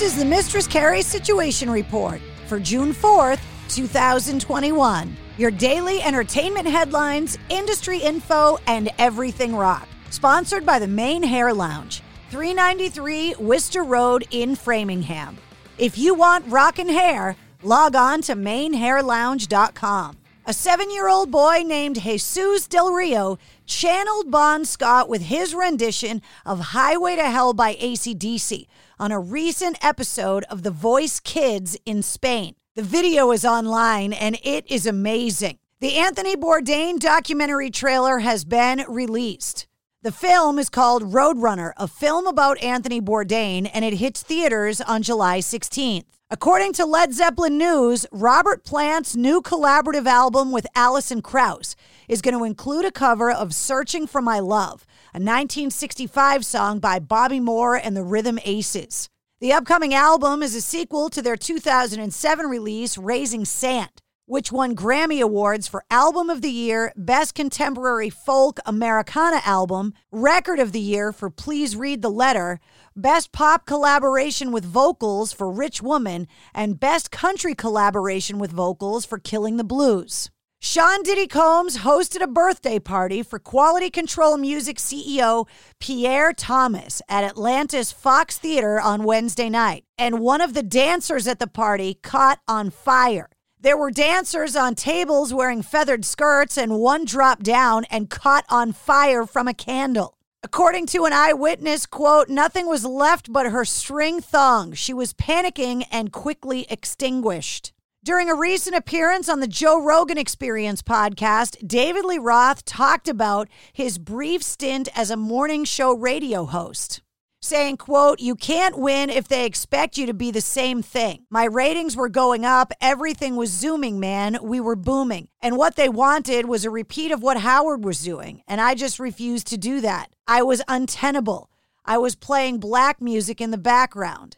This is the Mistress Carrie Situation Report for June 4th, 2021. Your daily entertainment headlines, industry info, and everything rock. Sponsored by the Mane Hair Lounge, 393 Worcester Road in Framingham. If you want rockin' hair, log on to manehairlounge.com. A seven year old boy named Jesus Del Rio channeled Bon Scott with his rendition of Highway to Hell by ACDC on a recent episode of The Voice Kids in Spain. The video is online and it is amazing. The Anthony Bourdain documentary trailer has been released. The film is called Roadrunner, a film about Anthony Bourdain, and it hits theaters on July 16th. According to Led Zeppelin News, Robert Plant's new collaborative album with Alison Krauss is going to include a cover of Searching for My Love, a 1965 song by Bobby Moore and the Rhythm Aces. The upcoming album is a sequel to their 2007 release, Raising Sand, which won Grammy Awards for Album of the Year, Best Contemporary Folk Americana Album, Record of the Year for Please Read the Letter, Best Pop Collaboration with Vocals for Rich Woman, and Best Country Collaboration with Vocals for Killing the Blues. Sean Diddy Combs hosted a birthday party for Quality Control Music CEO Pierre Thomas at Atlanta's Fox Theater on Wednesday night, and one of the dancers at the party caught on fire. There were dancers on tables wearing feathered skirts, and one dropped down and caught on fire from a candle. According to an eyewitness, quote, nothing was left but her string thong. She was panicking and quickly extinguished. During a recent appearance on the Joe Rogan Experience podcast, David Lee Roth talked about his brief stint as a morning show radio host. Saying, quote, you can't win if they expect you to be the same thing. My ratings were going up. Everything was zooming, man. We were booming. And what they wanted was a repeat of what Howard was doing. And I just refused to do that. I was untenable. I was playing black music in the background.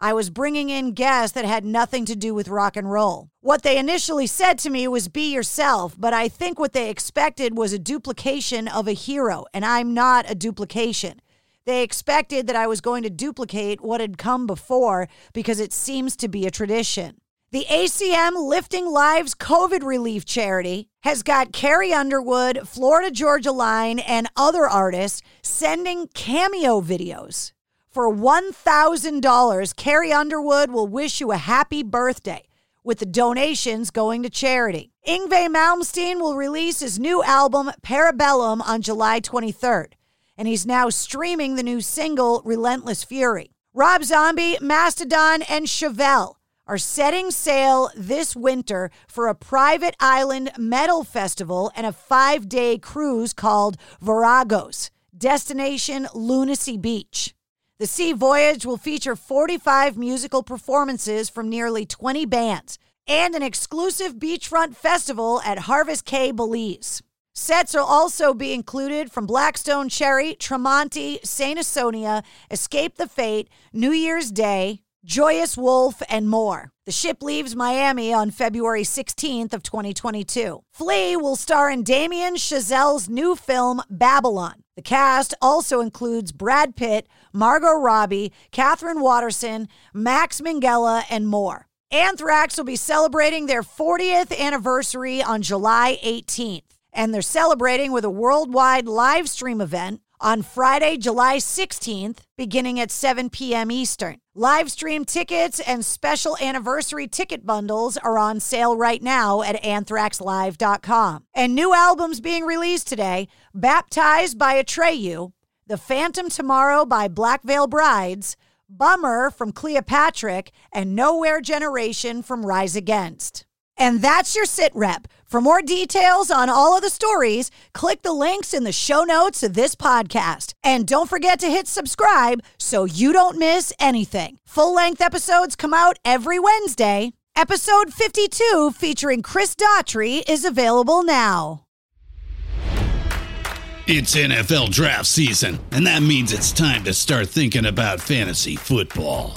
I was bringing in guests that had nothing to do with rock and roll. What they initially said to me was be yourself, but I think what they expected was a duplication of a hero, and I'm not a duplication. They expected that I was going to duplicate what had come before because it seems to be a tradition. The ACM Lifting Lives COVID Relief Charity has got Carrie Underwood, Florida Georgia Line, and other artists sending cameo videos for $1,000, Carrie Underwood will wish you a happy birthday with the donations going to charity. Yngwie Malmsteen will release his new album, Parabellum, on July 23rd, and he's now streaming the new single, Relentless Fury. Rob Zombie, Mastodon, and Chevelle are setting sail this winter for a private island metal festival and a five day cruise called Voragos, destination Lunacy Beach. The Sea Voyage will feature 45 musical performances from nearly 20 bands and an exclusive beachfront festival at Harvest Caye, Belize. Sets will also be included from Black Stone Cherry, Tremonti, Saint Asonia, Escape the Fate, New Year's Day, Joyous Wolf, and more. The ship leaves Miami on February 16th of 2022. Flea will star in Damien Chazelle's new film Babylon. The cast also includes Brad Pitt, Margot Robbie, Katherine Waterston, Max Minghella, and more. Anthrax will be celebrating their 40th anniversary on July 18th, and they're celebrating with a worldwide live stream event on Friday, July 16th, beginning at 7 p.m. Eastern. Live stream tickets and special anniversary ticket bundles are on sale right now at anthraxlive.com. And new albums being released today Baptized by Atreyu, The Phantom Tomorrow by Black Veil Brides, Bummer from Cleopatrick, and Nowhere Generation from Rise Against. And that's your sit rep. For more details on all of the stories, click the links in the show notes of this podcast. And don't forget to hit subscribe so you don't miss anything. Full length episodes come out every Wednesday. Episode 52, featuring Chris Daughtry, is available now. It's NFL draft season, and that means it's time to start thinking about fantasy football.